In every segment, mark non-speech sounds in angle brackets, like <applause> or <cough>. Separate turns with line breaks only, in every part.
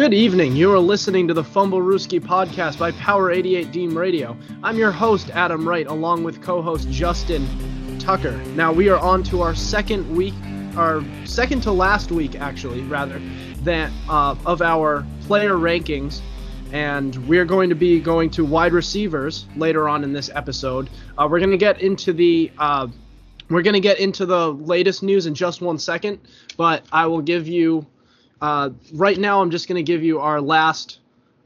Good evening. You are listening to the Fumblerooski podcast by Power 88 Deem Radio. I'm your host, Adam Wright, along with co host Justin Tucker. Now, we are on to our second week, our second to last week, actually, rather, than, uh, of our player rankings. And we're going to be going to wide receivers later on in this episode. Uh, we're going to get into the. Uh, we're going to get into the latest news in just one second, but I will give you uh, right now, I'm just going to give you our last,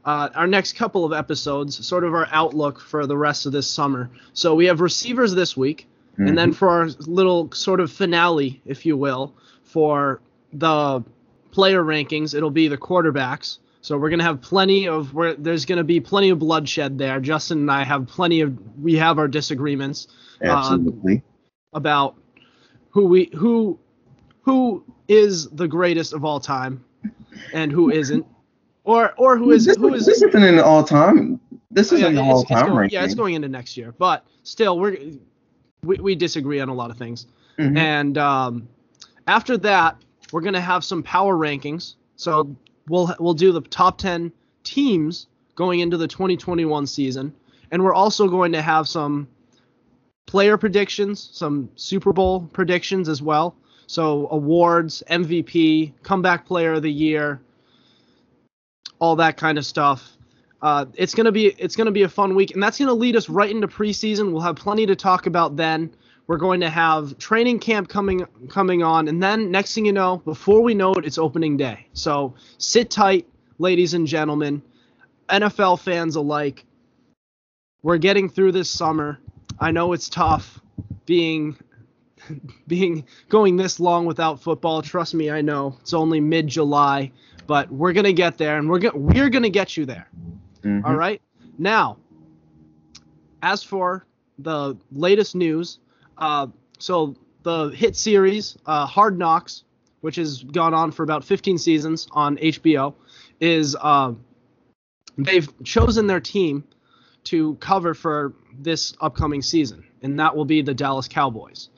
uh, our next couple of episodes, sort of our outlook for the rest of this summer. So we have receivers this week, mm-hmm. and then for our little sort of finale, if you will, for the player rankings, it'll be the quarterbacks. So we're gonna have plenty of where there's gonna be plenty of bloodshed there. Justin and I have plenty of we have our disagreements.
Uh, Absolutely.
Uh, about who we who who is the greatest of all time and who isn't, or or who is
this,
who is
this isn't an all time. This isn't
yeah,
an all time
ranking. Yeah, it's going into next year, but still we're we, we disagree on a lot of things.
Mm-hmm.
And um, after that, we're gonna have some power rankings. So we'll we'll do the top ten teams going into the 2021 season, and we're also going to have some player predictions, some Super Bowl predictions as well. So awards, MVP, comeback player of the year, all that kind of stuff. Uh, it's gonna be it's gonna be a fun week, and that's gonna lead us right into preseason. We'll have plenty to talk about then. We're going to have training camp coming coming on, and then next thing you know, before we know it, it's opening day. So sit tight, ladies and gentlemen, NFL fans alike. We're getting through this summer. I know it's tough being <laughs> being going this long without football. Trust me, I know it's only mid July, but we're gonna get there, and we're gonna we're gonna get you there.
Mm-hmm.
All right. Now, as for the latest news, uh, so the hit series uh, Hard Knocks, which has gone on for about 15 seasons on HBO, is uh, they've chosen their team to cover for this upcoming season, and that will be the Dallas Cowboys.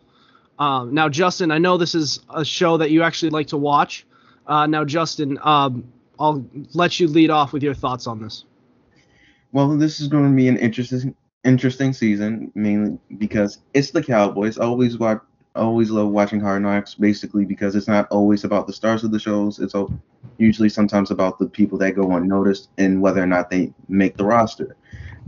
Um, now, Justin, I know this is a show that you actually like to watch. Uh, now, Justin, um, I'll let you lead off with your thoughts on this.
Well, this is going to be an interesting, interesting season, mainly because it's the Cowboys. I always watch, always love watching Hard Knocks, basically because it's not always about the stars of the shows. It's usually sometimes about the people that go unnoticed and whether or not they make the roster.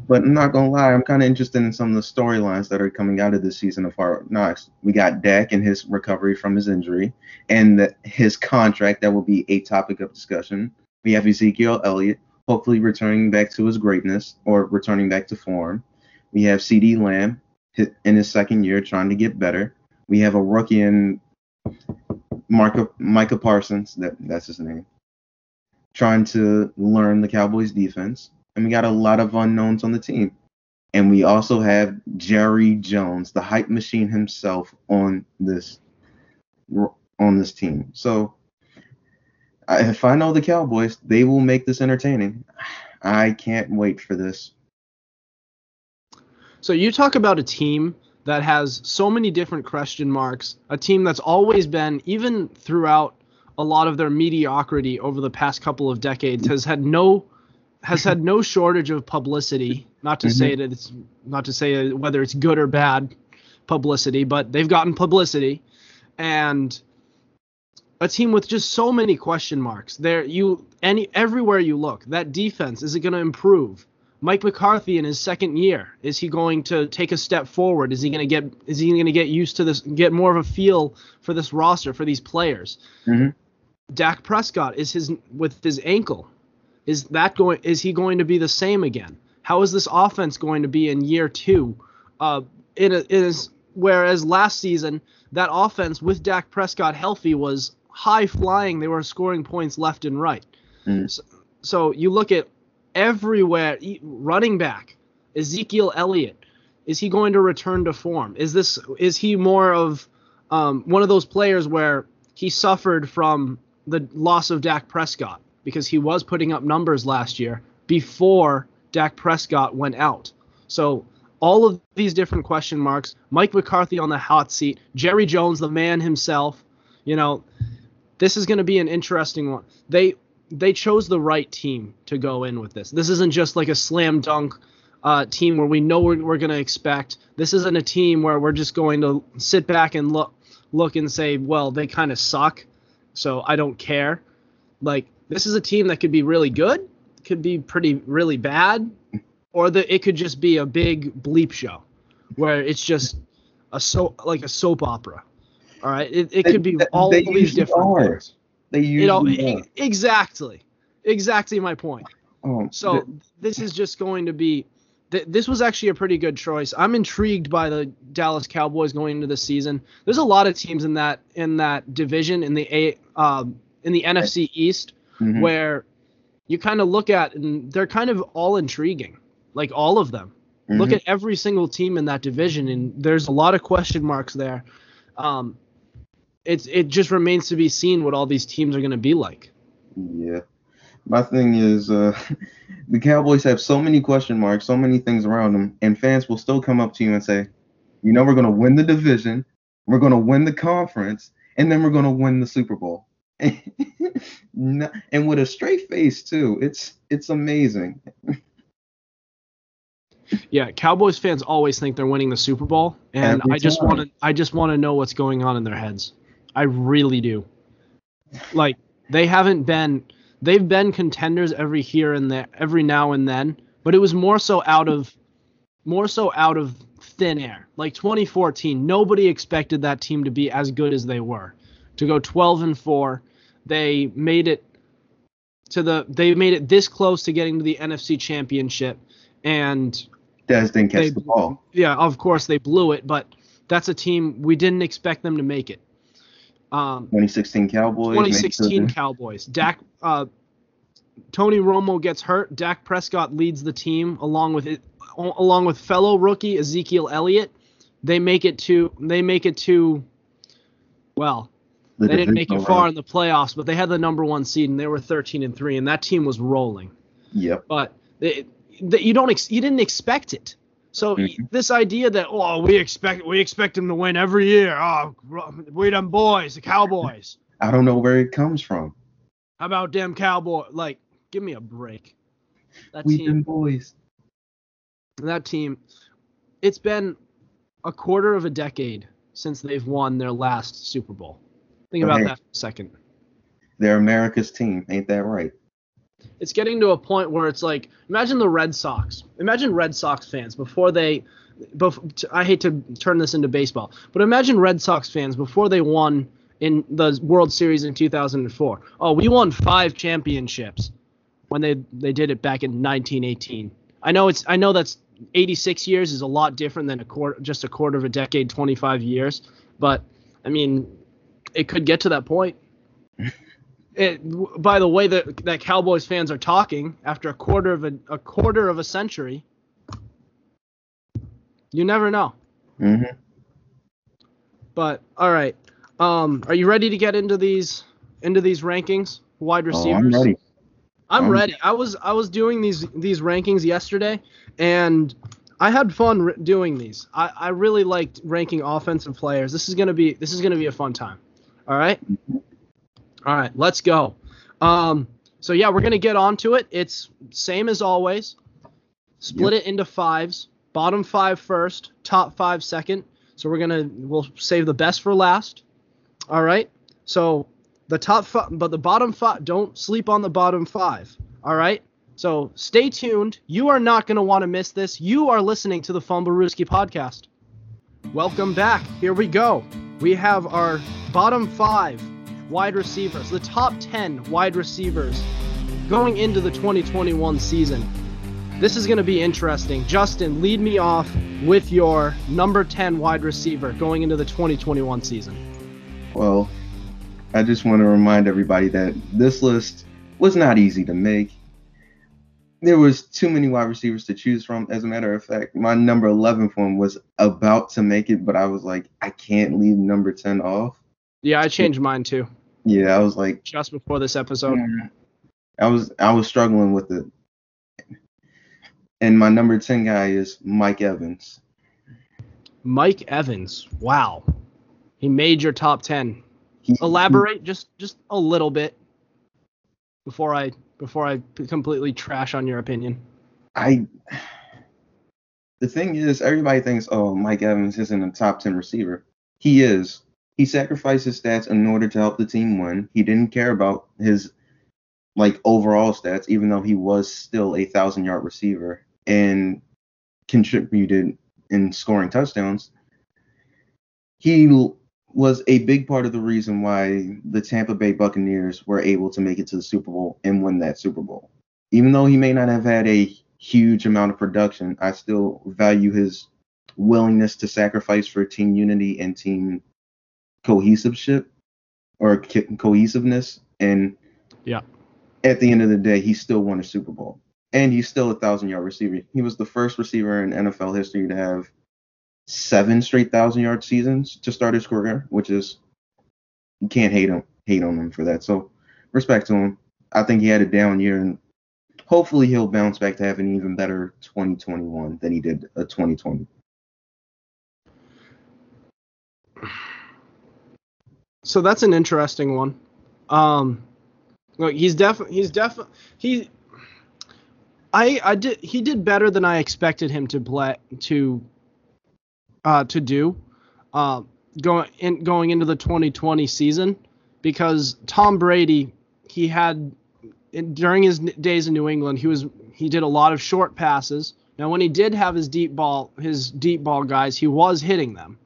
But I'm not gonna lie, I'm kind of interested in some of the storylines that are coming out of this season of Hard Knocks. We got Dak and his recovery from his injury, and the, his contract that will be a topic of discussion. We have Ezekiel Elliott, hopefully returning back to his greatness or returning back to form. We have CeeDee Lamb in his second year, trying to get better. We have a rookie in Micah Parsons, that, that's his name, trying to learn the Cowboys defense and we got a lot of unknowns on the team. And we also have Jerry Jones, the hype machine himself, on this on this team. So if I know the Cowboys, they will make this entertaining. I can't wait for this.
So you talk about a team that has so many different question marks, a team that's always been, even throughout a lot of their mediocrity over the past couple of decades, has had no has had no shortage of publicity. Not to mm-hmm. say that it's not to say whether it's good or bad publicity, but they've gotten publicity, and a team with just so many question marks. There, you any everywhere you look, that defense is it going to improve? Mike McCarthy in his second year, is he going to take a step forward? Is he going to get is he going to get used to this, get more of a feel for this roster for these players?
Mm-hmm.
Dak Prescott is his with his ankle. Is that going? Is he going to be the same again? How is this offense going to be in year two? Uh, it, it is whereas last season that offense with Dak Prescott healthy was high flying. They were scoring points left and right.
Mm.
So, so you look at everywhere. Running back Ezekiel Elliott. Is he going to return to form? Is this is he more of um, one of those players where he suffered from the loss of Dak Prescott? Because he was putting up numbers last year before Dak Prescott went out. So all of these different question marks, Mike McCarthy on the hot seat, Jerry Jones, the man himself, you know, this is going to be an interesting one. They they chose the right team to go in with this. This isn't just like a slam dunk uh, team where we know what we're going to expect. This isn't a team where we're just going to sit back and look look and say, well, they kind of suck, so I don't care. Like this is a team that could be really good, could be pretty really bad, or that it could just be a big bleep show where it's just a so like a soap opera. All right, it, it could be
They-
all
they
these different
are.
things.
They
You know,
usually
e- exactly, exactly my point.
Um,
So
th-
this is just going to be. Th- this was actually a pretty good choice. I'm intrigued by the Dallas Cowboys going into the season. There's a lot of teams in that in that division in the a um, in the NFC East
mhm.
where you kind of look at and they're kind of all intriguing, like all of them. Look
Mhm.
at every single team in that division, and there's a lot of question marks there. Um, it's it just remains to be seen what all these teams are going to be like.
Yeah. My thing is, uh, <laughs> the Cowboys have so many question marks, so many things around them, and fans will still come up to you and say, you know, we're going to win the division, we're going to win the conference, and then we're going to win the Super Bowl. And with a straight face too. It's it's amazing.
Yeah, Cowboys fans always think they're winning the Super Bowl, and
Every
I just want to I just want to know what's going on in their heads. I really do. Like they haven't been they've been contenders every here and there every now and then, but it was more so out of more so out of thin air. Like 2014, nobody expected that team to be as good as they were. To go 12 and 4, they made it to the they made it this close to getting to the NFC Championship and
Dez didn't catch
They-
the ball.
yeah, of course they blew it, but that's a team we didn't expect them to make it. Um,
2016 Cowboys.
2016 Cowboys. Dak, uh, Tony Romo gets hurt. Dak Prescott leads the team along with it, along with fellow rookie Ezekiel Elliott. They make it to they make it to well,
the
they didn't make it
divisional
far
round.
in the playoffs, but they had the number one seed and they were 13 and three, and that team was rolling
Yep.
but they, they, you don't ex- you didn't expect it. So
Mhm.
this idea that oh we expect we expect them to win every year. Oh we them boys, the Cowboys.
I don't know where it comes from.
How about them Cowboy? Like give me a break. That
We
team,
them boys.
that team, it's been a quarter of a decade since they've won their last Super Bowl. Think about that for a second.
They're America's team, ain't that right?
it's getting to a point where it's like imagine the Red Sox. Imagine Red Sox fans before they bef- I hate to turn this into baseball, but imagine Red Sox fans before they won in the World Series in 2004. Oh, we won 5 championships when they they did it back in 1918. I know it's I know that's 86 years is a lot different than a quarter just a quarter of a decade, 25 years, but I mean it could get to that point it, by the way that that Cowboys fans are talking after a quarter of a, a quarter of a century, you never know.
hmm
But all right, um, are you ready to get into these into these rankings, wide receivers? Oh.
I'm ready.
I'm
Um,
ready. I was I was doing these these rankings yesterday, and I had fun doing these. I, I really liked ranking offensive players. This is gonna be this is gonna be a fun time. All right. All right. Let's go. Um. So yeah, we're gonna get onto it. It's same as always. Split it into fives. Bottom five first. Top five second. So we're gonna we'll save the best for last. All right. So the top five, but the bottom five, don't sleep on the bottom five. All right. So stay tuned. You are not going to want to miss this. You are listening to the Fumble Fumblerooski podcast. Welcome back. Here we go. We have our bottom five wide receivers, the top 10 wide receivers going into the 2021 season. This is going to be interesting. Justin, lead me off with your number 10 wide receiver going into the 2021 season.
Well, I just want to remind everybody that this list was not easy to make. There was too many wide receivers to choose from. As a matter of fact, my number 11 one was about to make it, but I was like, I can't leave number 10 off.
Yeah, I changed mine too,
Yeah, I was like,
just before this episode.
I was I was struggling with it. And my number 10 guy is Mike Evans.
Mike Evans. Wow. He made your top 10.
He,
Elaborate just just a little bit. before I before I completely trash on your opinion?
I. The thing is, everybody thinks, oh, Mike Evans isn't a top 10 receiver. He is. He sacrificed his stats in order to help the team win. He didn't care about his like overall stats, even though he was still a thousand yard receiver and contributed in scoring touchdowns. He was a big part of the reason why the Tampa Bay Buccaneers were able to make it to the Super Bowl and win that Super Bowl. Even though he may not have had a huge amount of production, I still value his willingness to sacrifice for team unity and team cohesiveship or cohesiveness. And
yeah,
at the end of the day, he still won a Super Bowl. And he's still a thousand yard receiver. He was the first receiver in NFL history to have seven straight thousand yard seasons to start his career, which is you can't hate him hate on him for that. So respect to him. I think he had a down year and hopefully he'll bounce back to have an even better 2021 than he did a 2020.
So that's an interesting one. Um, look, he's definitely he's definitely he. I I did he did better than I expected him to play to uh, to do uh, going in going into the 2020 season because Tom Brady he had in, during his days in New England he was he did a lot of short passes. Now when he did have his deep ball his deep ball guys he was hitting them,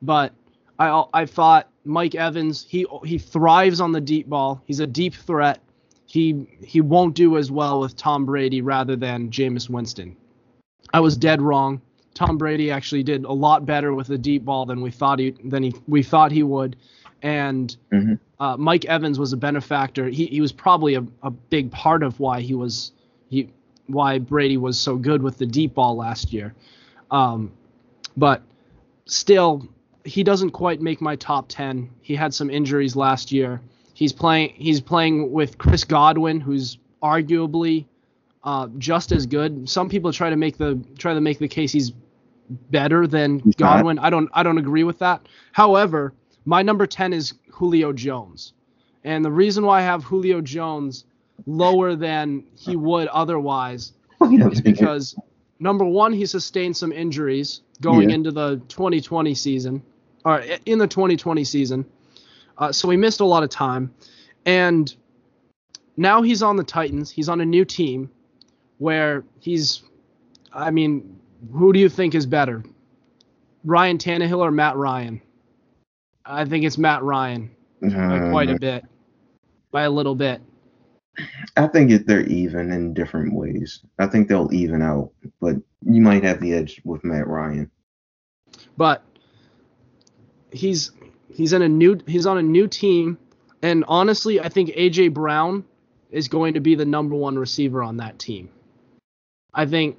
but I I thought Mike Evans he he thrives on the deep ball. He's a deep threat. He he won't do as well with Tom Brady rather than Jameis Winston. I was dead wrong. Tom Brady actually did a lot better with the deep ball than we thought he than he we thought he would, and
mm-hmm.
uh, Mike Evans was a benefactor. He he was probably a, a big part of why he was he why Brady was so good with the deep ball last year. Um, but still, he doesn't quite make my top ten. He had some injuries last year. He's playing he's playing with Chris Godwin, who's arguably uh, just as good. Some people try to make the try to make the case he's better than he's Godwin. Not. I don't I don't agree with that. However, my number 10 is Julio Jones. And the reason why I have Julio Jones lower than he would otherwise <laughs> is because number 1 he sustained some injuries going yeah. into the 2020 season or in the 2020 season. Uh, so he missed a lot of time and now he's on the Titans. He's on a new team where he's, I mean, who do you think is better, Ryan Tannehill or Matt Ryan? I think it's Matt Ryan by uh, quite a bit, by a little bit.
I think they're even in different ways. I think they'll even out, but you might have the edge with Matt Ryan.
But he's he's in a new he's on a new team, and honestly, I think AJ Brown is going to be the number one receiver on that team. I think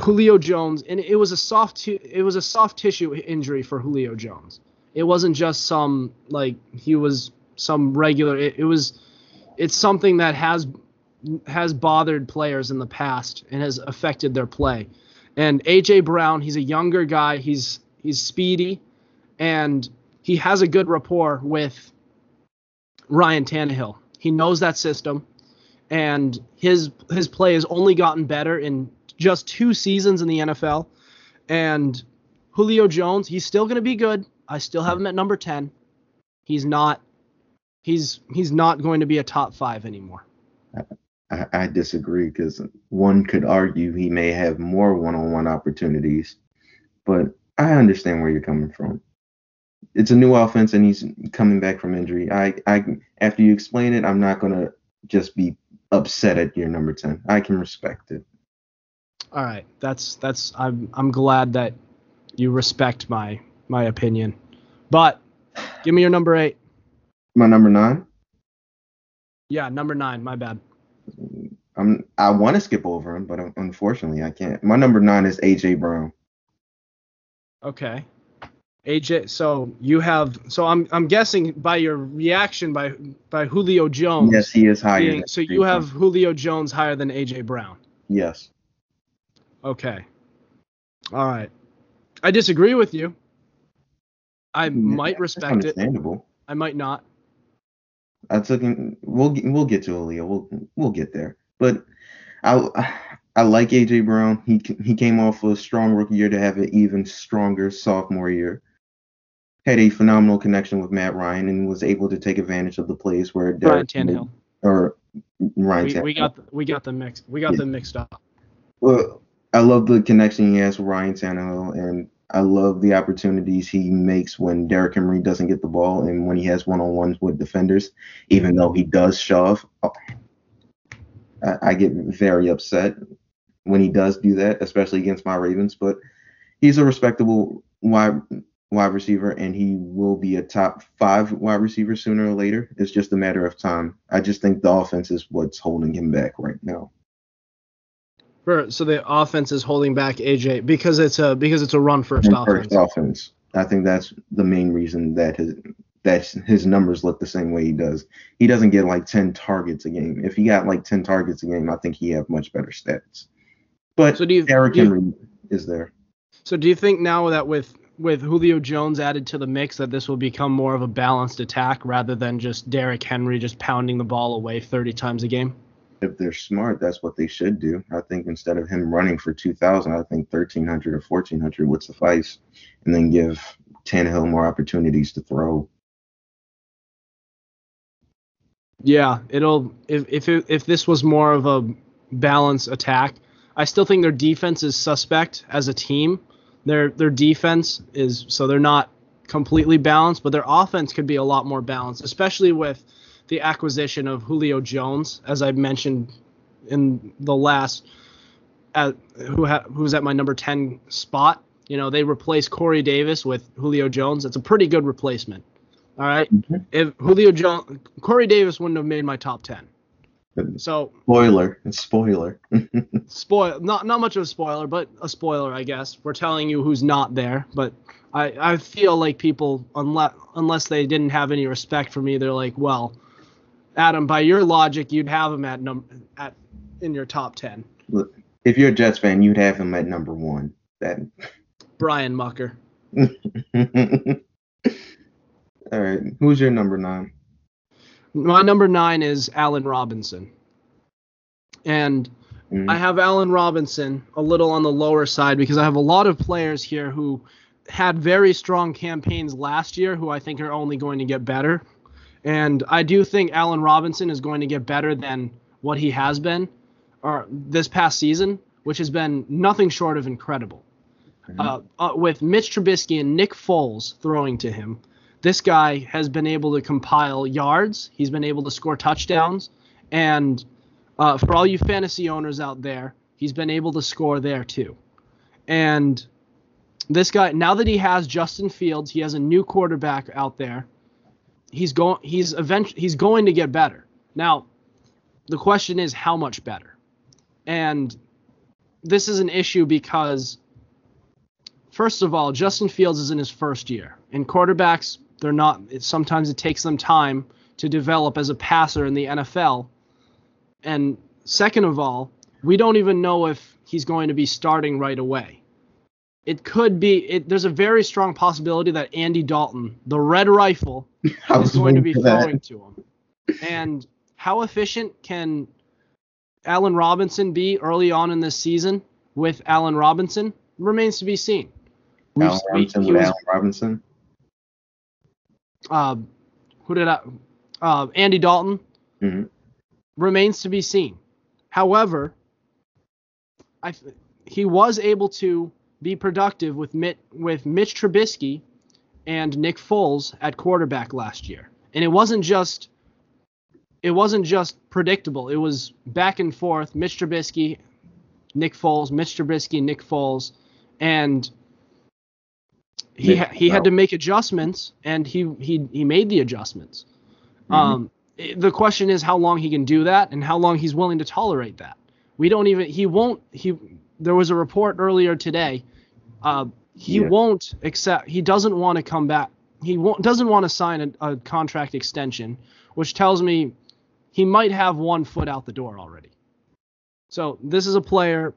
Julio Jones, and it was a soft it was a soft tissue injury for Julio Jones. It wasn't just some like he was some regular. It, it was it's something that has has bothered players in the past and has affected their play. And AJ Brown, he's a younger guy. He's he's speedy, and he has a good rapport with Ryan Tannehill. He knows that system and his his play has only gotten better in just two seasons in the NFL. And Julio Jones, he's still going to be good. I still have him at number 10. He's not he's he's not going to be a top 5 anymore.
I, I disagree because one could argue he may have more one-on-one opportunities, but I understand where you're coming from. It's a new offense and he's coming back from injury. I I after you explain it, I'm not going to just be upset at your number 10. I can respect it.
All right. That's that's I'm I'm glad that you respect my my opinion. But give me your number 8.
My number 9?
Yeah, number 9, my bad.
I'm I want to skip over him, but unfortunately I can't. My number 9 is AJ Brown.
Okay. AJ, so you have, so I'm I'm guessing by your reaction by by Julio Jones.
Yes, he is higher. Being,
so you have Julio Jones higher than AJ Brown.
Yes.
Okay. All right. I disagree with you. I yeah, might respect it. I might not.
I took him. We'll we'll get to Julio. We'll we'll get there. But I I like AJ Brown. He he came off a strong rookie year to have an even stronger sophomore year. Had a phenomenal connection with Matt Ryan and was able to take advantage of the plays where
Ryan Tannehill
or Ryan
we,
Tannehill.
we got the, we got them mixed we got
Yeah.
them mixed up.
Well, I love the connection he has with Ryan Tannehill, and I love the opportunities he makes when Derrick Henry doesn't get the ball and when he has one-on-ones with defenders. Even though he does shove, I, I get very upset when he does do that, especially against my Ravens. But he's a respectable wide wide receiver, and he will be a top five wide receiver sooner or later. It's just a matter of time. I just think the offense is what's holding him back right now.
So the offense is holding back AJ because it's a because it's a run first
and
offense.
first offense. I think that's the main reason that his that his numbers look the same way he does. He doesn't get like 10 targets a game. If he got like 10 targets a game, I think he have much better stats. But
So do you-
Derrick
do you-
Henry is there.
So do you think now that with with Julio Jones added to the mix that this will become more of a balanced attack rather than just Derrick Henry just pounding the ball away 30 times a game?
If they're smart, that's what they should do. I think instead of him running for 2,000, I think 1,300 or 1,400 would suffice, and then give Tannehill more opportunities to throw.
Yeah, it'll if if it, if this was more of a balanced attack, I still think their defense is suspect as a team. Their their defense is so they're not completely balanced, but their offense could be a lot more balanced, especially with the acquisition of Julio Jones, as I mentioned in the last, at, who ha, who's at my number ten spot. You know, they replaced Corey Davis with Julio Jones. It's a pretty good replacement. All right.
Mhm.
If Julio Jones, Corey Davis wouldn't have made my top ten. So
Spoiler, spoiler. <laughs>
spoil not not much of a spoiler, but a spoiler, I guess. We're telling you who's not there, but I I feel like people unless unless they didn't have any respect for me, they're like, well, Adam, by your logic, you'd have him at num at in your top ten.
Look, if you're a Jets fan, you'd have him at number one. That.
Brian Mucker. <laughs>
All right, who's your number nine?
My number nine is Allen Robinson, and
Mm,
I have Allen Robinson a little on the lower side because I have a lot of players here who had very strong campaigns last year who I think are only going to get better. And I do think Allen Robinson is going to get better than what he has been or this past season, which has been nothing short of incredible. Uh, uh, with Mitch Trubisky and Nick Foles throwing to him, this guy has been able to compile yards. He's been able to score touchdowns, and uh, for all you fantasy owners out there, he's been able to score there too. And this guy, now that he has Justin Fields, he has a new quarterback out there. He's going. He's eventually he's going to get better. Now, the question is how much better, and this is an issue because first of all, Justin Fields is in his first year, and quarterbacks they're not. It, sometimes it takes them time to develop as a passer in the NFL. And second of all, we don't even know if he's going to be starting right away. It could be. It, there's a very strong possibility that Andy Dalton, the Red Rifle, <laughs> is going to be
for that.
throwing to him. And how efficient can Allen Robinson be early on in this season with Allen Robinson remains to be seen.
Allen Robinson
he
with
was-
Allen Robinson.
Uh, who did I? Uh, Andy Dalton
Mhm.
remains to be seen. However, I he was able to be productive with Mit, with Mitch Trubisky and Nick Foles at quarterback last year, and it wasn't just it wasn't just predictable. It was back and forth. Mitch Trubisky, Nick Foles, Mitch Trubisky, Nick Foles, and he ha- he had to make adjustments, and he he he made the adjustments.
Mhm.
Um, the question is how long he can do that, and how long he's willing to tolerate that. We don't even he won't he. There was a report earlier today. Uh, he
Yeah.
won't accept. He doesn't want to come back. He won't doesn't want to sign a, a contract extension, which tells me he might have one foot out the door already. So this is a player.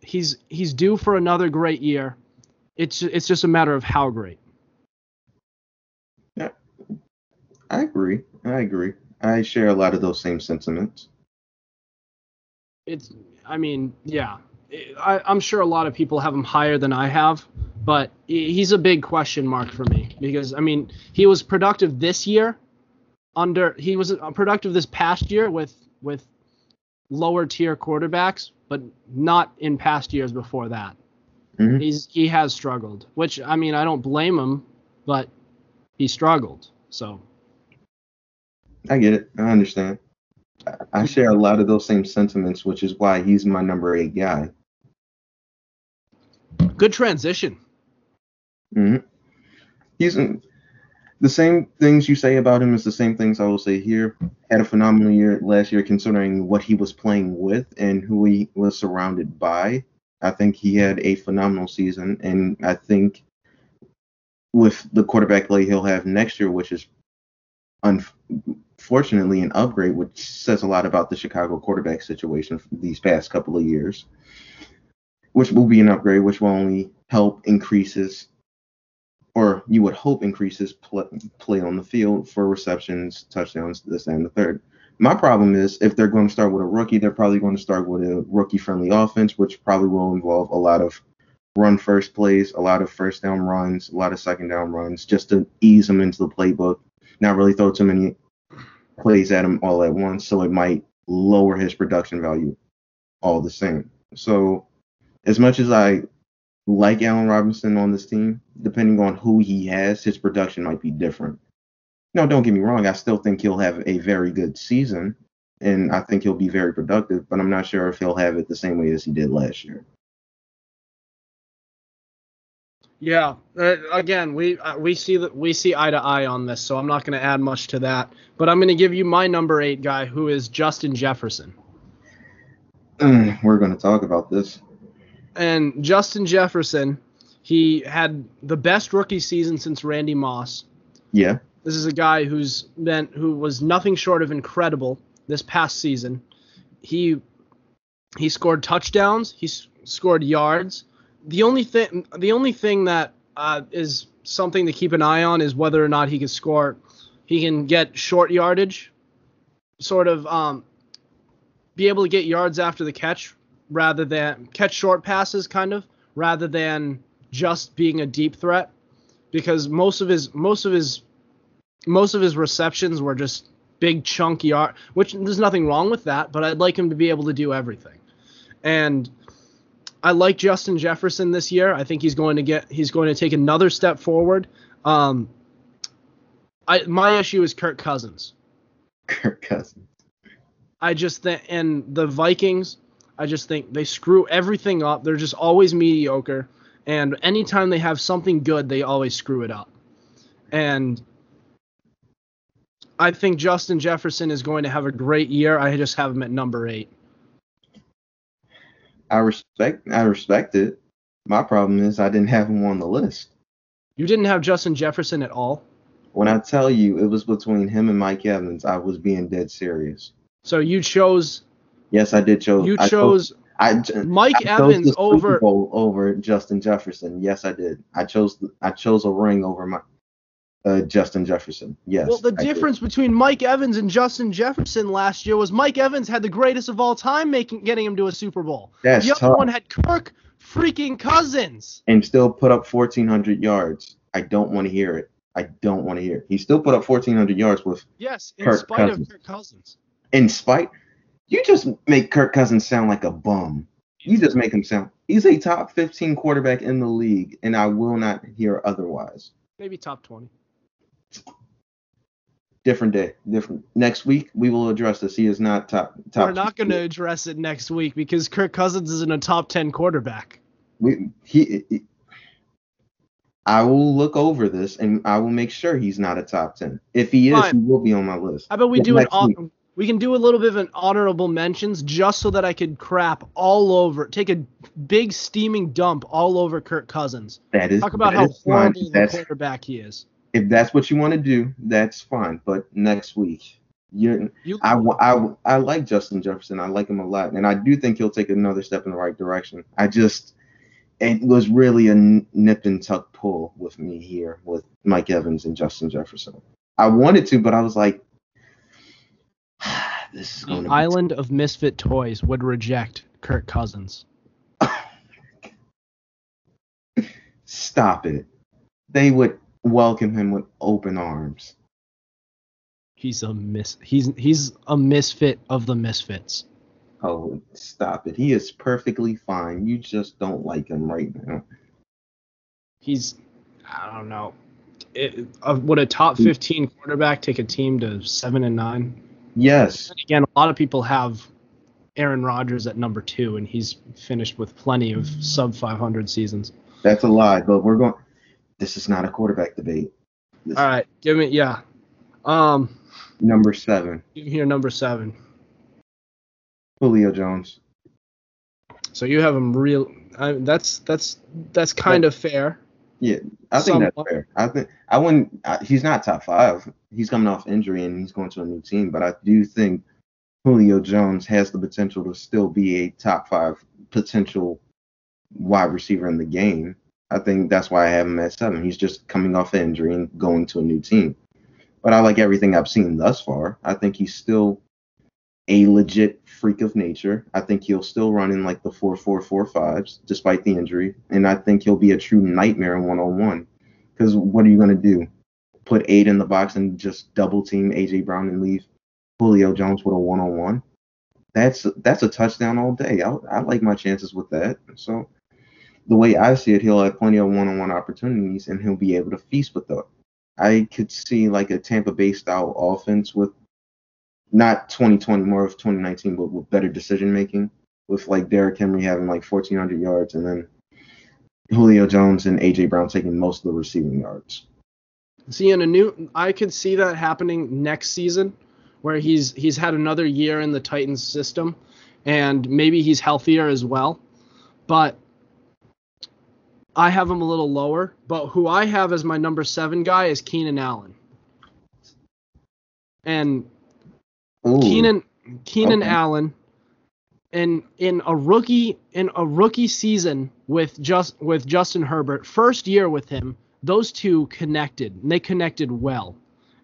He's he's due for another great year. It's it's just a matter of how great.
Yeah, I agree. I agree. I share a lot of those same sentiments.
It's, I mean, yeah, I, I'm sure a lot of people have him higher than I have, but he's a big question mark for me because I mean he was productive this year, under he was productive this past year with with lower tier quarterbacks, but not in past years before that. Mm-hmm. He's he has struggled, which I mean I don't blame him, but he struggled. So
I get it. I understand. I share a lot of those same sentiments, which is why he's my number eight guy.
Good transition.
Mm-hmm. He's the same things you say about him is the same things I will say here. Had a phenomenal year last year, considering what he was playing with and who he was surrounded by. I think he had a phenomenal season, and I think with the quarterback play he'll have next year, which is unfortunately an upgrade, which says a lot about the Chicago quarterback situation these past couple of years, which will be an upgrade, which will only help increases or you would hope increases play, play on the field for receptions, touchdowns, this and the third. My problem is if they're going to start with a rookie, they're probably going to start with a rookie friendly offense, which probably will involve a lot of run first plays, a lot of first down runs, a lot of second down runs, just to ease him into the playbook, not really throw too many plays at him all at once. So it might lower his production value all the same. So as much as I like Allen Robinson on this team, depending on who he has, his production might be different. No, don't get me wrong. I still think he'll have a very good season, and I think he'll be very productive. But I'm not sure if he'll have it the same way as he did last year.
Yeah. Uh, again, we uh, we see that we see eye to eye on this, so I'm not going to add much to that. But I'm going to give you my number eight guy, who is Justin Jefferson.
We're going to talk about this
and Justin Jefferson, he had the best rookie season since Randy Moss.
Yeah.
This is a guy who's been who was nothing short of incredible this past season. He he scored touchdowns, he scored yards. The only thing the only thing that uh, is something to keep an eye on is whether or not he can score he can get short yardage, sort of um, be able to get yards after the catch rather than catch short passes, kind of, rather than just being a deep threat. Because most of his most of his most of his receptions were just big chunky yard, which there's nothing wrong with that, but I'd like him to be able to do everything. And I like Justin Jefferson this year. I think he's going to get he's going to take another step forward. Um, I my issue is Kirk Cousins.
Kirk Cousins.
I just think and the Vikings I just think they screw everything up. They're just always mediocre. And anytime they have something good, they always screw it up. And I think Justin Jefferson is going to have a great year. I just have him at number eight.
I respect I respect it. My problem is I didn't have him on the list.
You didn't have Justin Jefferson at all?
When I tell you it was between him and Mike Evans, I was being dead serious.
So you chose
Yes, I did chose.
You chose. I, chose, Mike I Evans over
over Justin Jefferson. Yes, I did. I chose. I chose a ring over my uh, Justin Jefferson. Yes.
Well, the difference between Mike Evans and Justin Jefferson last year was Mike Evans had the greatest of all time, making getting him to a Super Bowl.
That's
the
other tough.
one had Kirk freaking Cousins.
And still put up 1,400 yards. I don't want to hear it. I don't want to hear it. He still put up 1,400 yards with.
Yes, in Kirk spite Cousins. of Kirk Cousins.
In spite, you just make Kirk Cousins sound like a bum. You just make him sound. He's a top 15 quarterback in the league, and I will not hear otherwise.
Maybe top 20.
Different day, different. Next week we will address this. He is not top. top
We're not going to address it next week because Kirk Cousins isn't a top 10 quarterback.
We he, he I will look over this and I will make sure he's not a top 10. If he is, Fine. he will be on my list.
How about we do an we can do a little bit of an honorable mentions just so that I could crap all over, take a big steaming dump all over Kirk Cousins.
That is
talk about how horrible the quarterback he is.
If that's what you want to do, that's fine. But next week, you, I, I, I like Justin Jefferson. I like him a lot, and I do think he'll take another step in the right direction. I just it was really a nip and tuck pull with me here with Mike Evans and Justin Jefferson. I wanted to, but I was like, <sighs> this is going
The
to
island of misfit toys would reject Kirk Cousins. <laughs>
stop it. They would welcome him with open arms.
He's a mis he's he's a misfit of the misfits.
Oh, stop it. He is perfectly fine. You just don't like him right now.
He's I don't know. It, uh, would a top 15 quarterback take a team to seven and nine?
Yes.
And again, a lot of people have Aaron Rodgers at number two, and he's finished with plenty of sub 500 seasons.
That's a lie, but we're going. This is not a quarterback debate. This
All right, give me yeah. Um,
Number seven,
give me your number seven.
Julio Jones.
So you have him real. I, that's that's that's kind of fair.
Yeah, I think
Somewhat.
that's fair. I think I wouldn't. I, he's not top five. He's coming off injury and he's going to a new team. But I do think Julio Jones has the potential to still be a top five potential wide receiver in the game. I think that's why I have him at seven. He's just coming off an injury and going to a new team. But I like everything I've seen thus far. I think he's still a legit freak of nature. I think he'll still run in like the four four four fives despite the injury, and I think he'll be a true nightmare in one on one. Because what are you gonna do? Put eight in the box and just double team AJ Brown and leave Julio Jones with a one on one? That's that's a touchdown all day. I, I like my chances with that. So the way I see it, he'll have plenty of one on one opportunities, and he'll be able to feast with them. I could see like a Tampa Bay style offense with not 2020, more of 2019, but with better decision making, with like Derrick Henry having like 1,400 yards, and then Julio Jones and AJ Brown taking most of the receiving yards.
See, in a new, I could see that happening next season, where he's he's had another year in the Titans system, and maybe he's healthier as well. But I have him a little lower. But who I have as my number seven guy is Keenan Allen, and
Ooh,
Keenan Keenan
Okay.
Allen in in a rookie in a rookie season with just with Justin Herbert, first year with him, those two connected. And they connected well.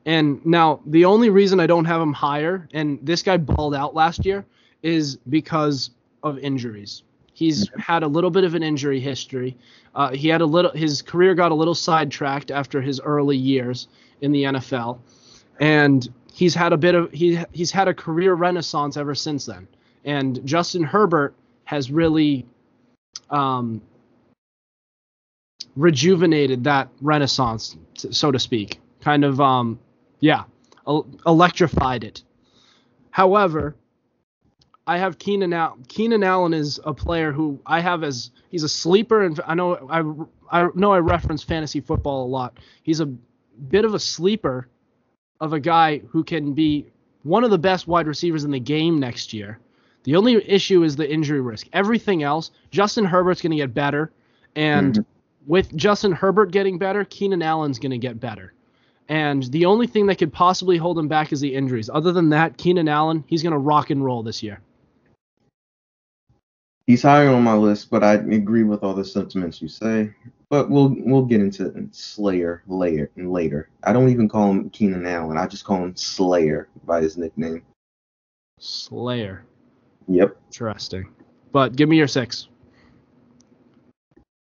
And now the only reason I don't have him higher, and this guy balled out last year, is because of injuries. He's had a little bit of an injury history. Uh, he had a little his career got a little sidetracked after his early years in the NFL, and he's had a bit of he he's had a career renaissance ever since then. And Justin Herbert has really um, rejuvenated that renaissance, so to speak. Kind of um, yeah, el- electrified it. However, I have Keenan Allen. Keenan Allen is a player who I have as he's a sleeper, and I know I I know I reference fantasy football a lot. He's a bit of a sleeper of a guy who can be one of the best wide receivers in the game next year. The only issue is the injury risk. Everything else, Justin Herbert's going to get better, and
Mhm.
with Justin Herbert getting better, Keenan Allen's going to get better. And the only thing that could possibly hold him back is the injuries. Other than that, Keenan Allen, he's going to rock and roll this year.
He's higher on my list, but I agree with all the sentiments you say. But we'll we'll get into Slayer later later. I don't even call him Keenan Allen. I just call him Slayer by his nickname.
Slayer.
Yep.
Interesting. But give me your six.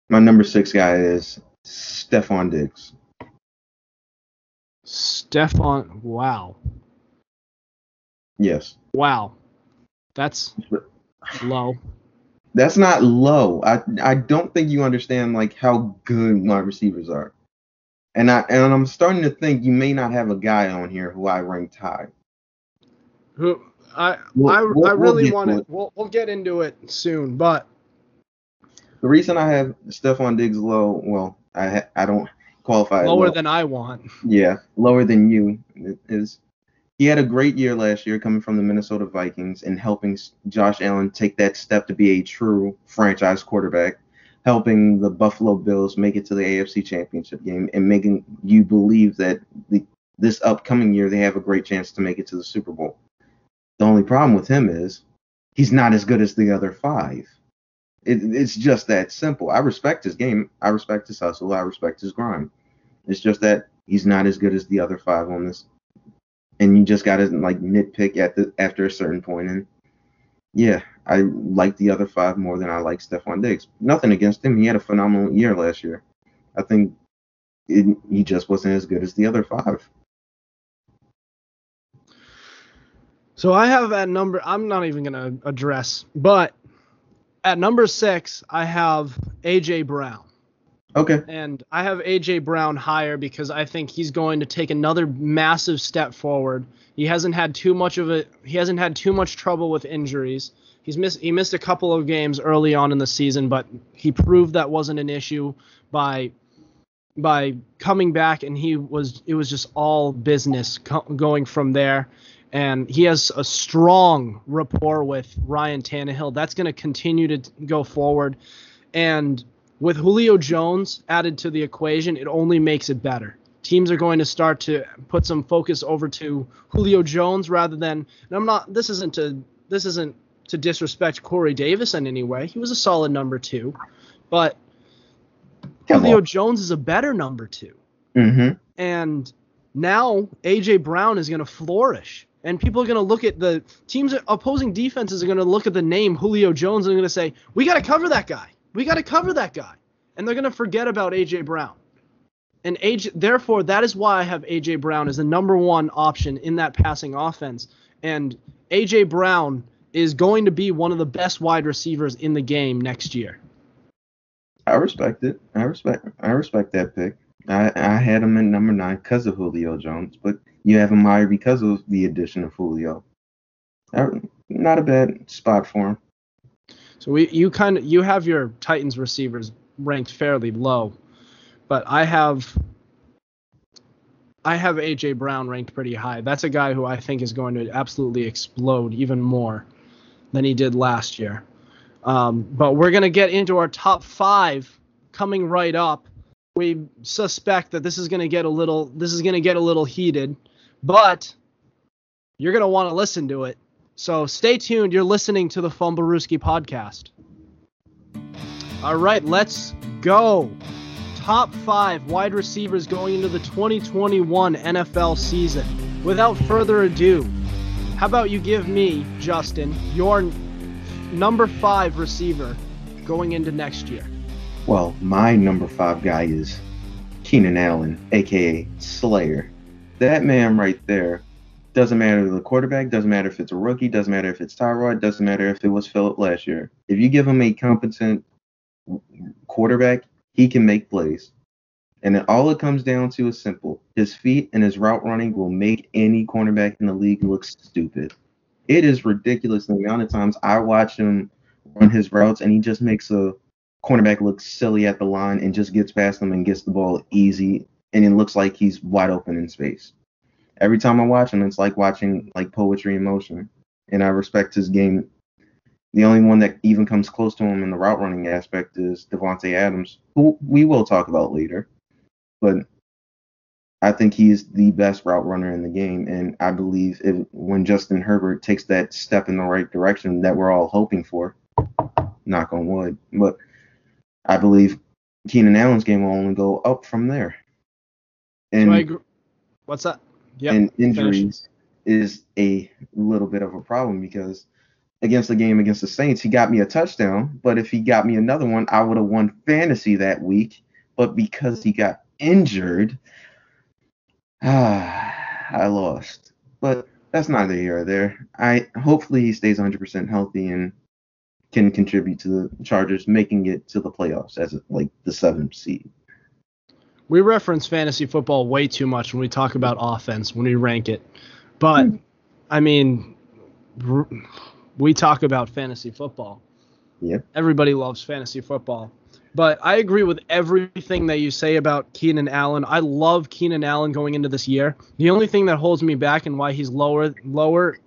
My number six guy is Stefon Diggs.
Stefon. Wow.
Yes.
Wow. That's low.
That's not low. I I don't think you understand like how good my receivers are. And I and I'm starting to think you may not have a guy on here who I ranked high.
Who I
We'll-
I,
we'll-
I
we'll
really
get
want to.
it.
We'll, we'll get into it soon. But
The reason I have Stefon Diggs low, well, I I don't qualify
lower
low.
than I want.
Yeah, lower than you is. He had a great year last year coming from the Minnesota Vikings and helping Josh Allen take that step to be a true franchise quarterback, helping the Buffalo Bills make it to the AFC Championship game and making you believe that the, this upcoming year they have a great chance to make it to the Super Bowl. The only problem with him is he's not as good as the other five. It, it's just that simple. I respect his game. I respect his hustle. I respect his grind. It's just that he's not as good as the other five on this. And you just gotta like nitpick at the after a certain point. And yeah, I like the other five more than I like Stefon Diggs. Nothing against him. He had a phenomenal year last year. I think it, he just wasn't as good as the other five.
So I have at number. I'm not even gonna address, but at number six I have AJ Brown.
Okay.
And I have AJ Brown higher because I think he's going to take another massive step forward. He hasn't had too much of a He hasn't had too much trouble with injuries. He's missed he missed a couple of games early on in the season, but he proved that wasn't an issue by by coming back and he was it was just all business co- going from there and he has a strong rapport with Ryan Tannehill. That's going to continue to go forward and with Julio Jones added to the equation, it only makes it better. Teams are going to start to put some focus over to Julio Jones rather than. And I'm not. This isn't to. This isn't to disrespect Corey Davis in any way. He was a solid number two, but
Come
Julio
on.
Jones is a better number two.
Mm-hmm.
And now AJ Brown is going to flourish. And people are going to look at the teams, opposing defenses are going to look at the name Julio Jones and they're going to say, we got to cover that guy. We got to cover that guy. And they're going to forget about AJ Brown. And AJ, therefore, that is why I have AJ Brown as the number one option in that passing offense. And AJ Brown is going to be one of the best wide receivers in the game next year.
I respect it. I respect. I respect that pick. I, I had him at number nine because of Julio Jones, but you have him higher because of the addition of Julio. Not a bad spot for him.
So we you kind of you have your Titans receivers ranked fairly low, but I have I have AJ Brown ranked pretty high. That's a guy who I think is going to absolutely explode even more than he did last year. Um, but we're gonna get into our top five coming right up. We suspect that this is gonna get a little this is gonna get a little heated, but you're gonna want to listen to it. So stay tuned. You're listening to the Fumblerooski podcast. All right, let's go. Top five wide receivers going into the 2021 NFL season. Without further ado, how about you give me, Justin, your number five receiver going into next year?
Well, my number five guy is Keenan Allen, aka Slayer. That man right there doesn't matter the quarterback, doesn't matter if it's a rookie, doesn't matter if it's Tyrod, doesn't matter if it was Philip last year. If you give him a competent quarterback, he can make plays. And then all it comes down to is simple. His feet and his route running will make any cornerback in the league look stupid. It is ridiculous the amount of times I watch him run his routes and he just makes a cornerback look silly at the line and just gets past them and gets the ball easy and it looks like he's wide open in space. Every time I watch him, it's like watching like poetry in motion. And I respect his game. The only one that even comes close to him in the route running aspect is Davante Adams, who we will talk about later. But I think he is the best route runner in the game, and I believe if, when Justin Herbert takes that step in the right direction that we're all hoping for, knock on wood, but I believe Keenan Allen's game will only go up from there. And,
agree? What's that? Yep.
and injuries is a little bit of a problem because against the game against the Saints, he got me a touchdown, but if he got me another one, I would have won fantasy that week. But because he got injured, ah, <sighs> I lost. But that's neither here or there. I hopefully he stays 100% healthy and can contribute to the Chargers making it to the playoffs as like the seventh seed.
We reference fantasy football way too much when we talk about offense when we rank it. But I mean, we talk about fantasy football.
Yeah.
Everybody loves fantasy football. But I agree with everything that you say about Keenan Allen. I love Keenan Allen going into this year. The only thing that holds me back and why he's lower lower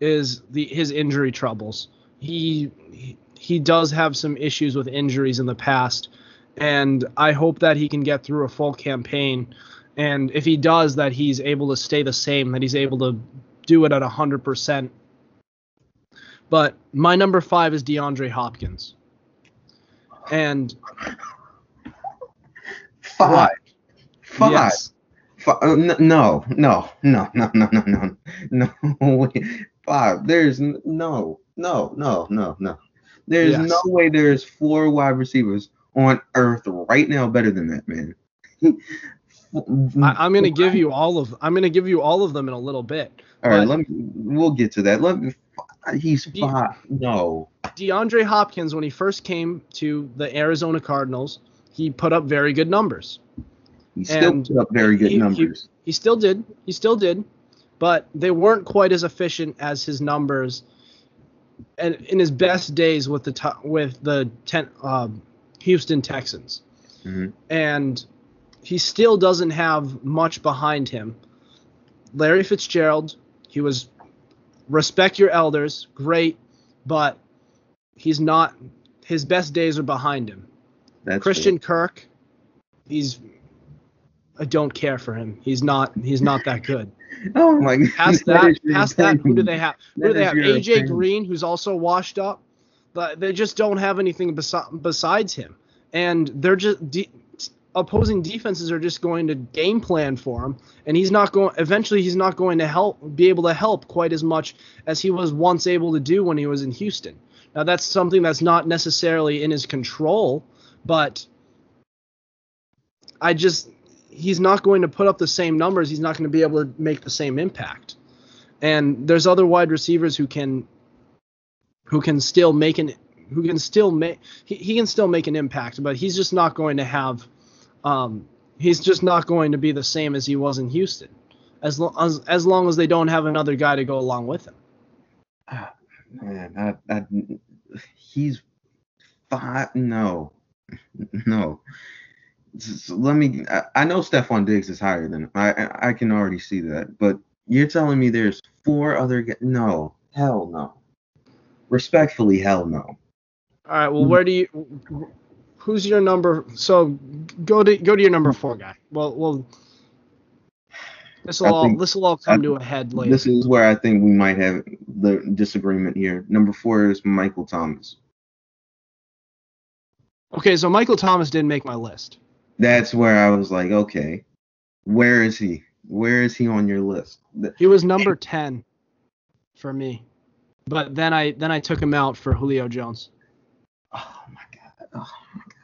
is the his injury troubles. He he does have some issues with injuries in the past and I hope that he can get through a full campaign. And if he does, that he's able to stay the same, that he's able to do it at 100%. But my number five is DeAndre Hopkins. And
Five. Five.
yes,
F- uh, no, no, no, no, no, no, no, no. Five. There's no, no, no, no, no. There's
Yes.
no way there's four wide receivers on earth right now better than that man. <laughs>
I, I'm gonna give you all of I'm gonna give you all of them in a little bit.
All right, let me. We'll get to that. Let me. He's
you-
five. No.
DeAndre Hopkins, when he first came to the Arizona Cardinals, he put up very good numbers.
He still
And
put up very good
he- he-
numbers.
He still did. He still did, but they weren't quite as efficient as his numbers. And in his best days with the to- with the ten, um, Houston Texans,
Mhm.
and he still doesn't have much behind him. Larry Fitzgerald, he was respect your elders, great, but he's not. His best days are behind him.
That's
Christian Kirk, he's I don't care for him. He's not he's not that good. <laughs>
Oh my god.
Past
That
that, past that, who do they have? Who
That
do they have? AJ. Green, who's also washed up, but they just don't have anything besi- besides him, and they're just de- opposing defenses are just going to game plan for him, and he's not going. Eventually, he's not going to help be able to help quite as much as he was once able to do when he was in Houston. Now that's something that's not necessarily in his control, but I just he's not going to put up the same numbers. He's not going to be able to make the same impact. And there's other wide receivers who can who can still make an who can still make he, he can still make an impact, but he's just not going to have um he's just not going to be the same as he was in Houston. As long as as long as they don't have another guy to go along with him.
Man, I, I, he's five. No, <laughs> no. Let me. I, I know Stefon Diggs is higher than him. I I can already see that. But you're telling me there's four other? No, hell no. Respectfully, hell no.
All right, well where do you who's your number so go to go to your number 4 guy. Well, well this will all this will all come
I-
to a head later.
This is where I think we might have the disagreement here. Number four is Michael Thomas.
Okay, so Michael Thomas didn't make my list.
That's where I was like, okay, where is he? Where is he on your list?
He was number 10 for me. But then I then I took him out for Julio Jones.
Oh my god. Oh my god.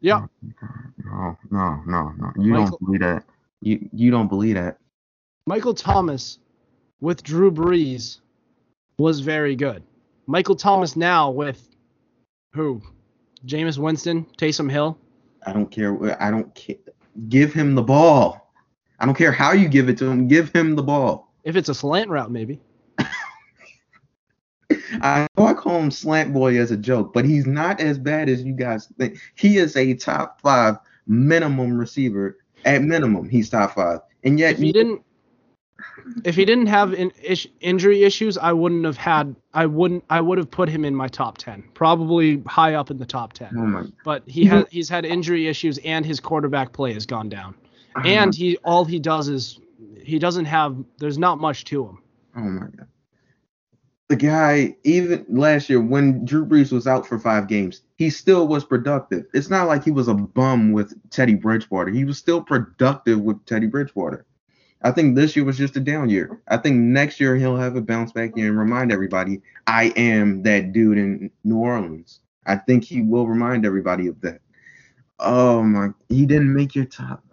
Yeah.
Oh, no, no, no, no. You
Michael-
don't believe that. You you don't believe that.
Michael Thomas with Drew Brees was very good. Michael Thomas now with who? Jameis Winston, Taysom Hill.
I don't care. I don't care. Give him the ball. I don't care how you give it to him. Give him the ball.
If it's a slant route, maybe. <laughs>
I know I call him Slant Boy as a joke, but he's not as bad as you guys think. He is a top five minimum receiver. At minimum, he's top five. And yet,
If he didn't, if he didn't have in, ish, injury issues, I wouldn't have had. I wouldn't. I would have put him in my top ten, probably high up in the top ten.
oh
But he has he's had injury issues, and his quarterback play has gone down. Uh-huh. And he all he does is he doesn't have. There's not much to him.
Oh my god. The guy, even last year when Drew Brees was out for five games, he still was productive. It's not like he was a bum with Teddy Bridgewater. He was still productive with Teddy Bridgewater. I think this year was just a down year. I think next year he'll have a bounce back year and remind everybody, I am that dude in New Orleans. I think he will remind everybody of that. Oh my, he didn't make your top.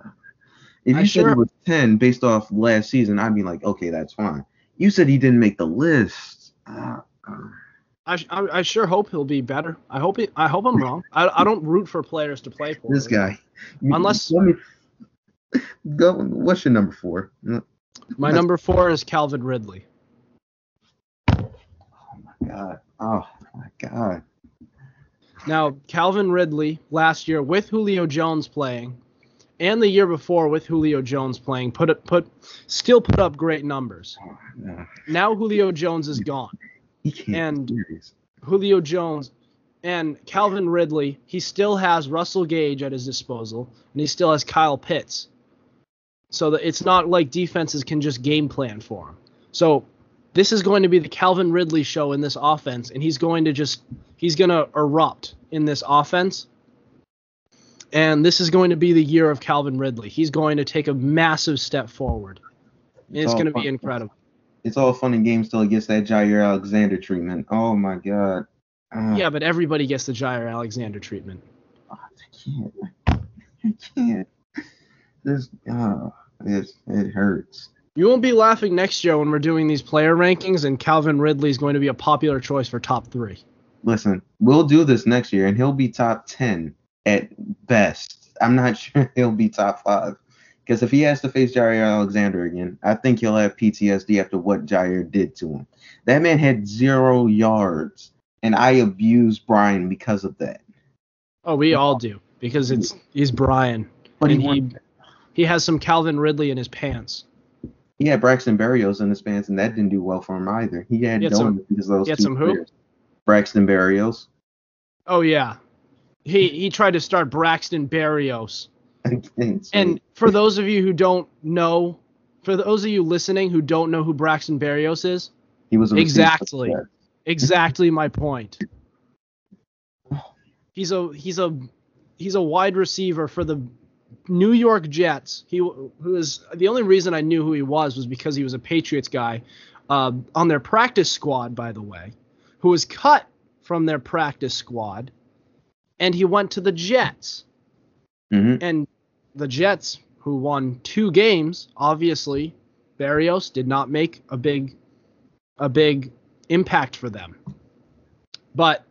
If
I
you said
sure-
it was 10 based off last season, I'd be like, okay, that's fine. You said he didn't make the list. Uh, uh,
I, I, I sure hope he'll be better. I hope he, I hope I'm wrong. I, I don't root for players to play for.
this guy.
Unless-
let me go. What's your number four?
My number four is Calvin Ridley.
Oh my god. Oh my god.
Now, Calvin Ridley last year with Julio Jones playing, and the year before with Julio Jones playing, put it put still put up great numbers.
Oh, no.
Now Julio Jones is gone.
He can't.
And- Julio Jones and Calvin Ridley, he still has Russell Gage at his disposal, and he still has Kyle Pitts. So that it's not like defenses can just game plan for him. So this is going to be the Calvin Ridley show in this offense, and he's going to just he's going to erupt in this offense. And this is going to be the year of Calvin Ridley. He's going to take a massive step forward. It's,
all
going to be incredible.
It's all fun and games till he gets that Jaire Alexander treatment. Oh my god. Ah,
Yeah, but everybody gets the Jaire Alexander treatment.
I can't. I can't. This uh, it it hurts.
You won't be laughing next year when we're doing these player rankings and Calvin Ridley is going to be a popular choice for top three.
Listen, we'll do this next year, and he'll be top ten at best. I'm not <laughs> sure he'll be top five. Because if he has to face Jaire Alexander again, I think he'll have PTSD after what Jaire did to him. That man had zero yards, and I abused Brian because of that.
Oh, we all do because it's he's Brian
But he,
he he has some Calvin Ridley in his pants.
he had Braxton Berrios in his pants, and that didn't do well for him either. He had
He had some-
because of those
he had
two
some who?
Braxton Berrios.
Oh yeah, he he tried to start Braxton Berrios. <laughs>
and
for those of you who don't know, for those of you listening who don't know who Braxton Berrios is,
he was a
exactly. <laughs> exactly my point. He's a he's a he's a wide receiver for the New York Jets. He who is the only reason I knew who he was was because he was a Patriots guy uh, on their practice squad, by the way, who was cut from their practice squad, and he went to the Jets.
hmm
And the Jets, who won two games, obviously, Berrios did not make a big a big impact for them. But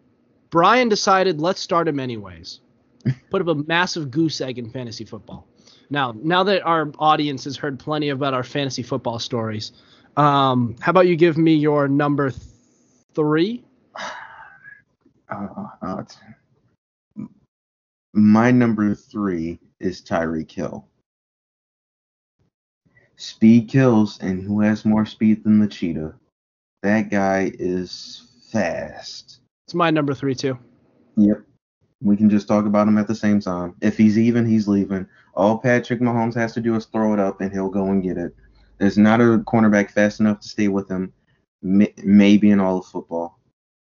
Brian decided let's start him anyways. <laughs> Put up a massive goose egg in fantasy football. Now, now that our audience has heard plenty about our fantasy football stories, um, how about you give me your number th- three? <sighs>
Uh, uh, t- my number three is Tyreek Hill. Speed kills, and who has more speed than the cheetah? That guy is fast.
It's my number three too.
Yep. We can just talk about him at the same time. If he's even, he's leaving. All Patrick Mahomes has to do is throw it up, and he'll go and get it. There's not a cornerback fast enough to stay with him, maybe in all of football.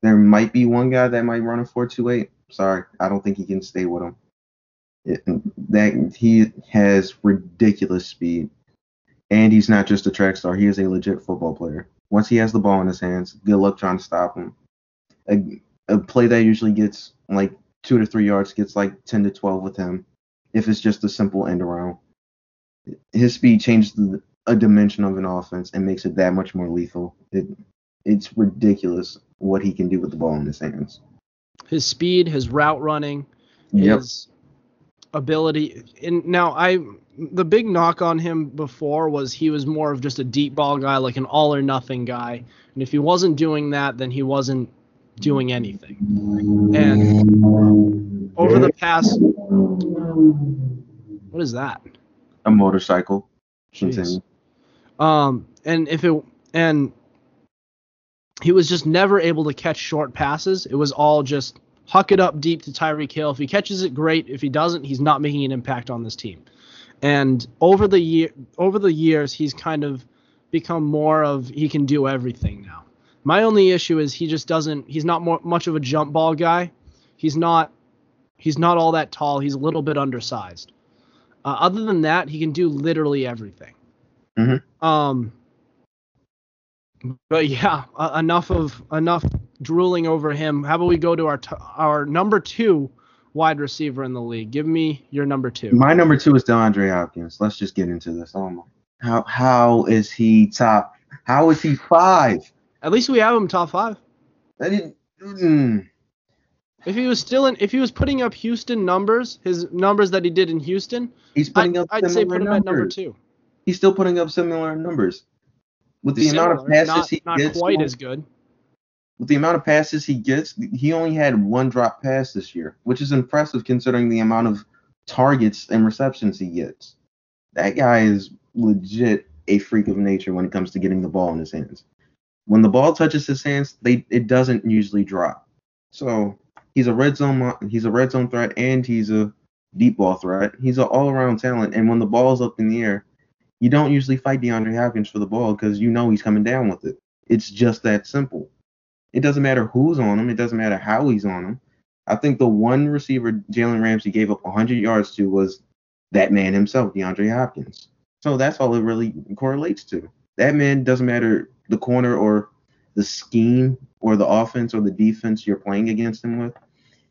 There might be one guy that might run a 4.28. Sorry, I don't think he can stay with him. It, that he has ridiculous speed, and he's not just a track star. He is a legit football player. Once he has the ball in his hands, good luck trying to stop him. A, a play that usually gets like two to three yards gets like 10 to 12 with him if it's just a simple end around. His speed changes the, a dimension of an offense and makes it that much more lethal. It, it's ridiculous what he can do with the ball in his hands.
His speed, his route running,
Yep.
his ability. And now I, the big knock on him before was he was more of just a deep ball guy, like an all or nothing guy. And if he wasn't doing that, then he wasn't doing anything. And over the past, what is that?
A motorcycle.
Um, and if it and he was just never able to catch short passes. It was all just huck it up deep to Tyreek Hill. If he catches it, great. If he doesn't, he's not making an impact on this team. And over the year, over the years, he's kind of become more of he can do everything now. My only issue is he just doesn't. He's not more, much of a jump ball guy. He's not. He's not all that tall. He's a little bit undersized. Uh, other than that, he can do literally everything.
Mhm.
Um. But yeah, uh, enough of enough drooling over him. How about we go to our t- our number two wide receiver in the league? Give me your number two.
My number two is DeAndre Hopkins. Let's just get into this. Oh. How how is he top? How is he five?
At least we have him top five.
I. Mm,
If he was still in, if he was putting up Houston numbers, his numbers that he did in Houston,
he's
I'd,
putting up
I'd say put him at number two.
He's still putting up similar numbers. With the amount of passes
not,
he
not
gets,
quite as good.
with the amount of passes he gets, he only had one drop pass this year, which is impressive considering the amount of targets and receptions he gets. That guy is legit a freak of nature when it comes to getting the ball in his hands. When the ball touches his hands, they it doesn't usually drop. So he's a red zone he's a red zone threat and he's a deep ball threat. He's an all around talent. And when the ball's up in the air, you don't usually fight DeAndre Hopkins for the ball because you know he's coming down with it. It's just that simple. It doesn't matter who's on him. It doesn't matter how he's on him. I think the one receiver Jalen Ramsey gave up 100 yards to was that man himself, DeAndre Hopkins. So that's all it really correlates to. That man doesn't matter the corner or the scheme or the offense or the defense you're playing against him with.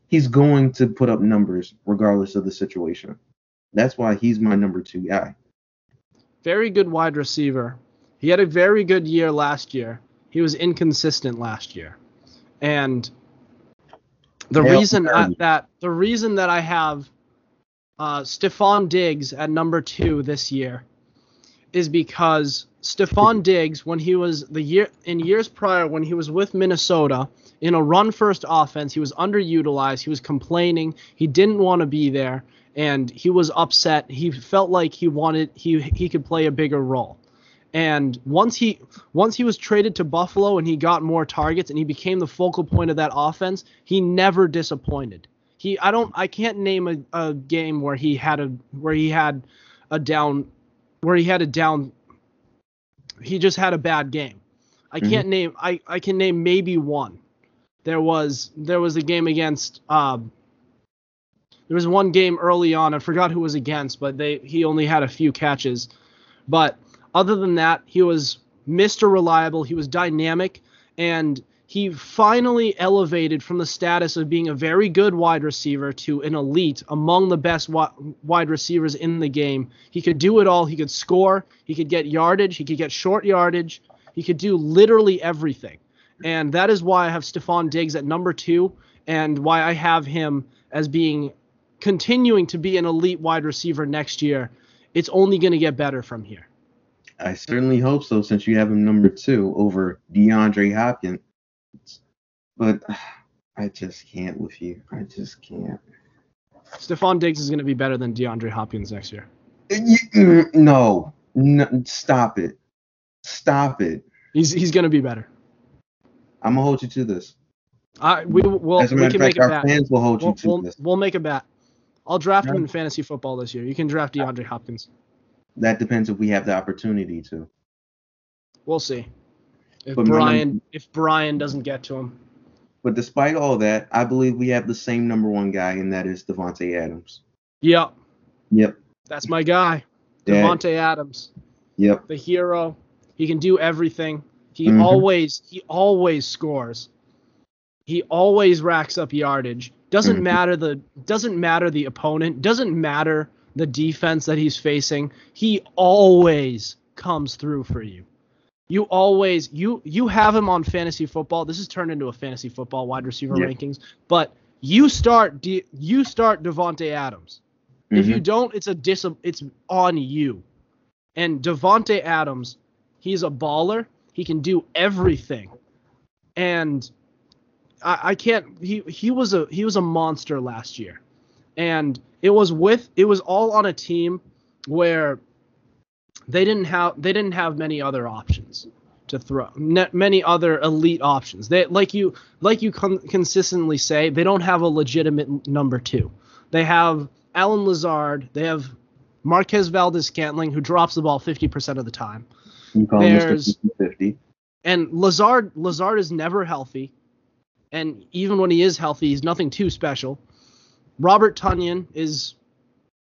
He's going to put up numbers regardless of the situation. That's why he's my number two guy.
Very good wide receiver. He had a very good year last year. He was inconsistent last year. And the
Hell,
reason that the reason that I have uh, Stefon Diggs at number two this year is because Stefon <laughs> Diggs, when he was the year in years prior, when he was with Minnesota in a run first offense, he was underutilized. He was complaining. He didn't want to be there, and he was upset. He felt like he wanted he he could play a bigger role. And once he once he was traded to Buffalo and he got more targets and he became the focal point of that offense, he never disappointed. He I don't I can't name a, a game where he had a where he had a down where he had a down he just had a bad game. I mm-hmm. can't name I, I can name maybe one. There was there was a game against um there was one game early on, I forgot who was against, but they he only had a few catches. But other than that, he was Mr. Reliable, he was dynamic, and he finally elevated from the status of being a very good wide receiver to an elite among the best wide receivers in the game. He could do it all. He could score, he could get yardage, he could get short yardage, he could do literally everything. And that is why I have Stefon Diggs at number two, and why I have him as being continuing to be an elite wide receiver next year. It's only going to get better from here.
I certainly hope so, since you have him number two over DeAndre Hopkins. But I just can't with you. I just can't.
Stefon Diggs is going to be better than DeAndre Hopkins next year.
No, no, stop it, stop it.
He's he's going to be better.
I'm gonna hold you to this.
I we will
As a matter of
make
fact, our fans will hold you
We'll,
to
we'll,
this.
we'll make a bet. I'll draft him in fantasy football this year. You can draft DeAndre Hopkins.
That depends if we have the opportunity to.
We'll see. If
But
Brian if Brian doesn't get to him.
But despite all that, I believe we have the same number one guy, and that is Davante Adams.
Yep,
Yep.
that's my guy. Davante Adams,
Yep.
the hero. He can do everything. He
Mhm.
always he always scores. He always racks up yardage. Doesn't
Mhm.
matter the doesn't matter the opponent. Doesn't matter the defense that he's facing. He always comes through for you. You always you you have him on fantasy football. This has turned into a fantasy football wide receiver rankings. But you start De, you start Davante Adams. If
Mhm.
you don't, it's a dis it's on you. And Davante Adams, he's a baller. He can do everything. And I, I can't he he was a he was a monster last year. And it was with it was all on a team where they didn't have they didn't have many other options to throw many other elite options. They like you like you con- consistently say they don't have a legitimate number 2. They have Allen Lazard, they have Marquez Valdes Scantling who drops the ball 50% of the time.
You call him
There's-
Mr. 50.
And Lazard Lazard is never healthy. And even when he is healthy, he's nothing too special. Robert Tonyan is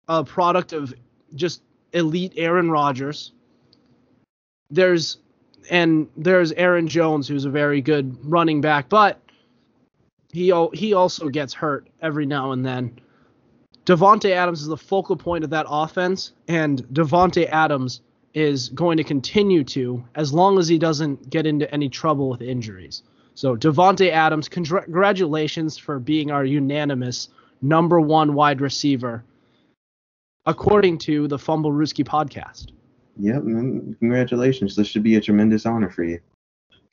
a product of just elite Aaron Rodgers. There's and there's Aaron Jones who's a very good running back, but he he also gets hurt every now and then. Davante Adams is the focal point of that offense, and Davante Adams is going to continue to as long as he doesn't get into any trouble with injuries. So Davante Adams, congr- congratulations for being our unanimous number one wide receiver, according to the Fumblerooski podcast.
Yep, man. Congratulations. This should be a tremendous honor for you.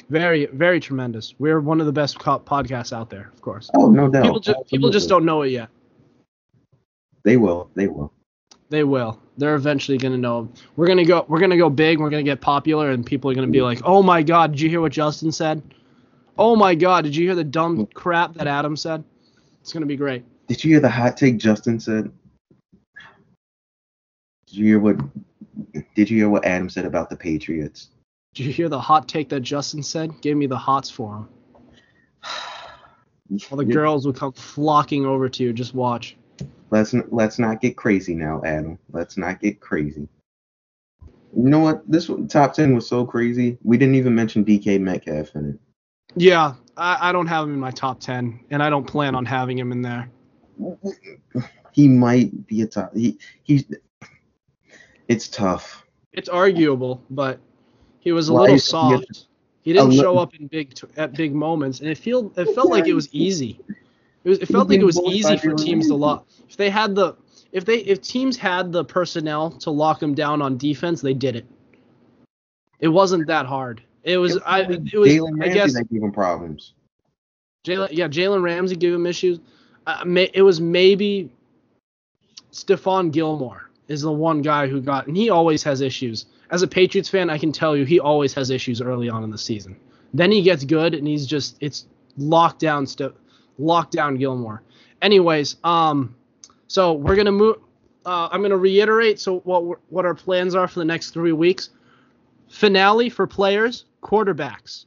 Very, very tremendous. We're one of the best co- podcasts out there, of course.
Oh, no doubt.
People, ju- people just don't know it yet.
They will. They will.
They will. They're eventually gonna know. We're gonna go. We're gonna go big. We're gonna get popular, and people are gonna be like, "Oh my God, did you hear what Justin said? Oh my God, did you hear the dumb mm. crap that Adam said?" It's gonna be great.
Did you hear the hot take Justin said? Did you hear what? Did you hear what Adam said about the Patriots?
Did you hear the hot take that Justin said? Gave me the hots for him. <sighs> All the girls will come flocking over to you. Just watch.
Let's let's not get crazy now, Adam. Let's not get crazy. You know what? This one- top ten was so crazy. We didn't even mention DK Metcalf in it.
Yeah, I, I don't have him in my top ten, and I don't plan on having him in there.
He might be a top. He he's. It's tough.
It's arguable, but he was a little soft. He didn't show up in big t- at big moments, and it feel it felt like it was easy. It was it felt like it was easy for teams to lock. If they had the if they if teams had the personnel to lock him down on defense, they did it. It wasn't that hard. It was I it was
Jalen
I
Ramsey
guess
that gave him problems.
Jalen yeah Jalen Ramsey gave him issues. Uh, may, it was maybe Stephon Gilmore is the one guy who got and he always has issues. As a Patriots fan, I can tell you he always has issues early on in the season. Then he gets good and he's just it's locked down locked down Gilmore. Anyways, um so we're going to move uh, I'm going to reiterate so what what our plans are for the next 3 weeks. Finale for players, quarterbacks.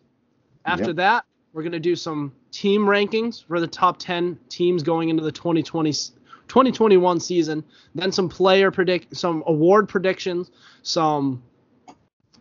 After
Yep.
that, we're going to do some team rankings for the top 10 teams going into the 2020 2021 season, then some player predict some award predictions, some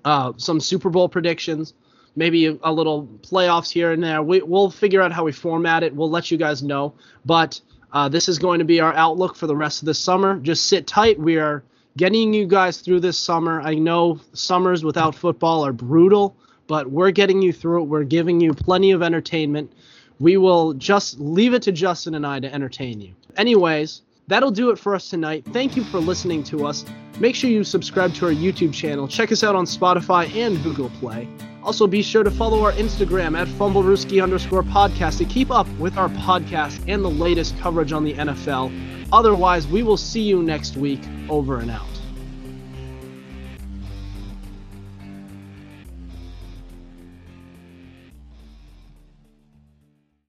uh, some Super Bowl predictions, maybe a, little playoffs here and there. We, we'll figure out how we format it. We'll let you guys know. But uh, this is going to be our outlook for the rest of the summer. Just sit tight. We are getting you guys through this summer. I know summers without football are brutal, but we're getting you through it. We're giving you plenty of entertainment. We will just leave it to Justin and I to entertain you. Anyways, that'll do it for us tonight. Thank you for listening to us. Make sure you subscribe to our YouTube channel. Check us out on Spotify and Google Play. Also, be sure to follow our Instagram at fumblerooski underscore podcast to keep up with our podcast and the latest coverage on the NFL. Otherwise, we will see you next week. Over and out.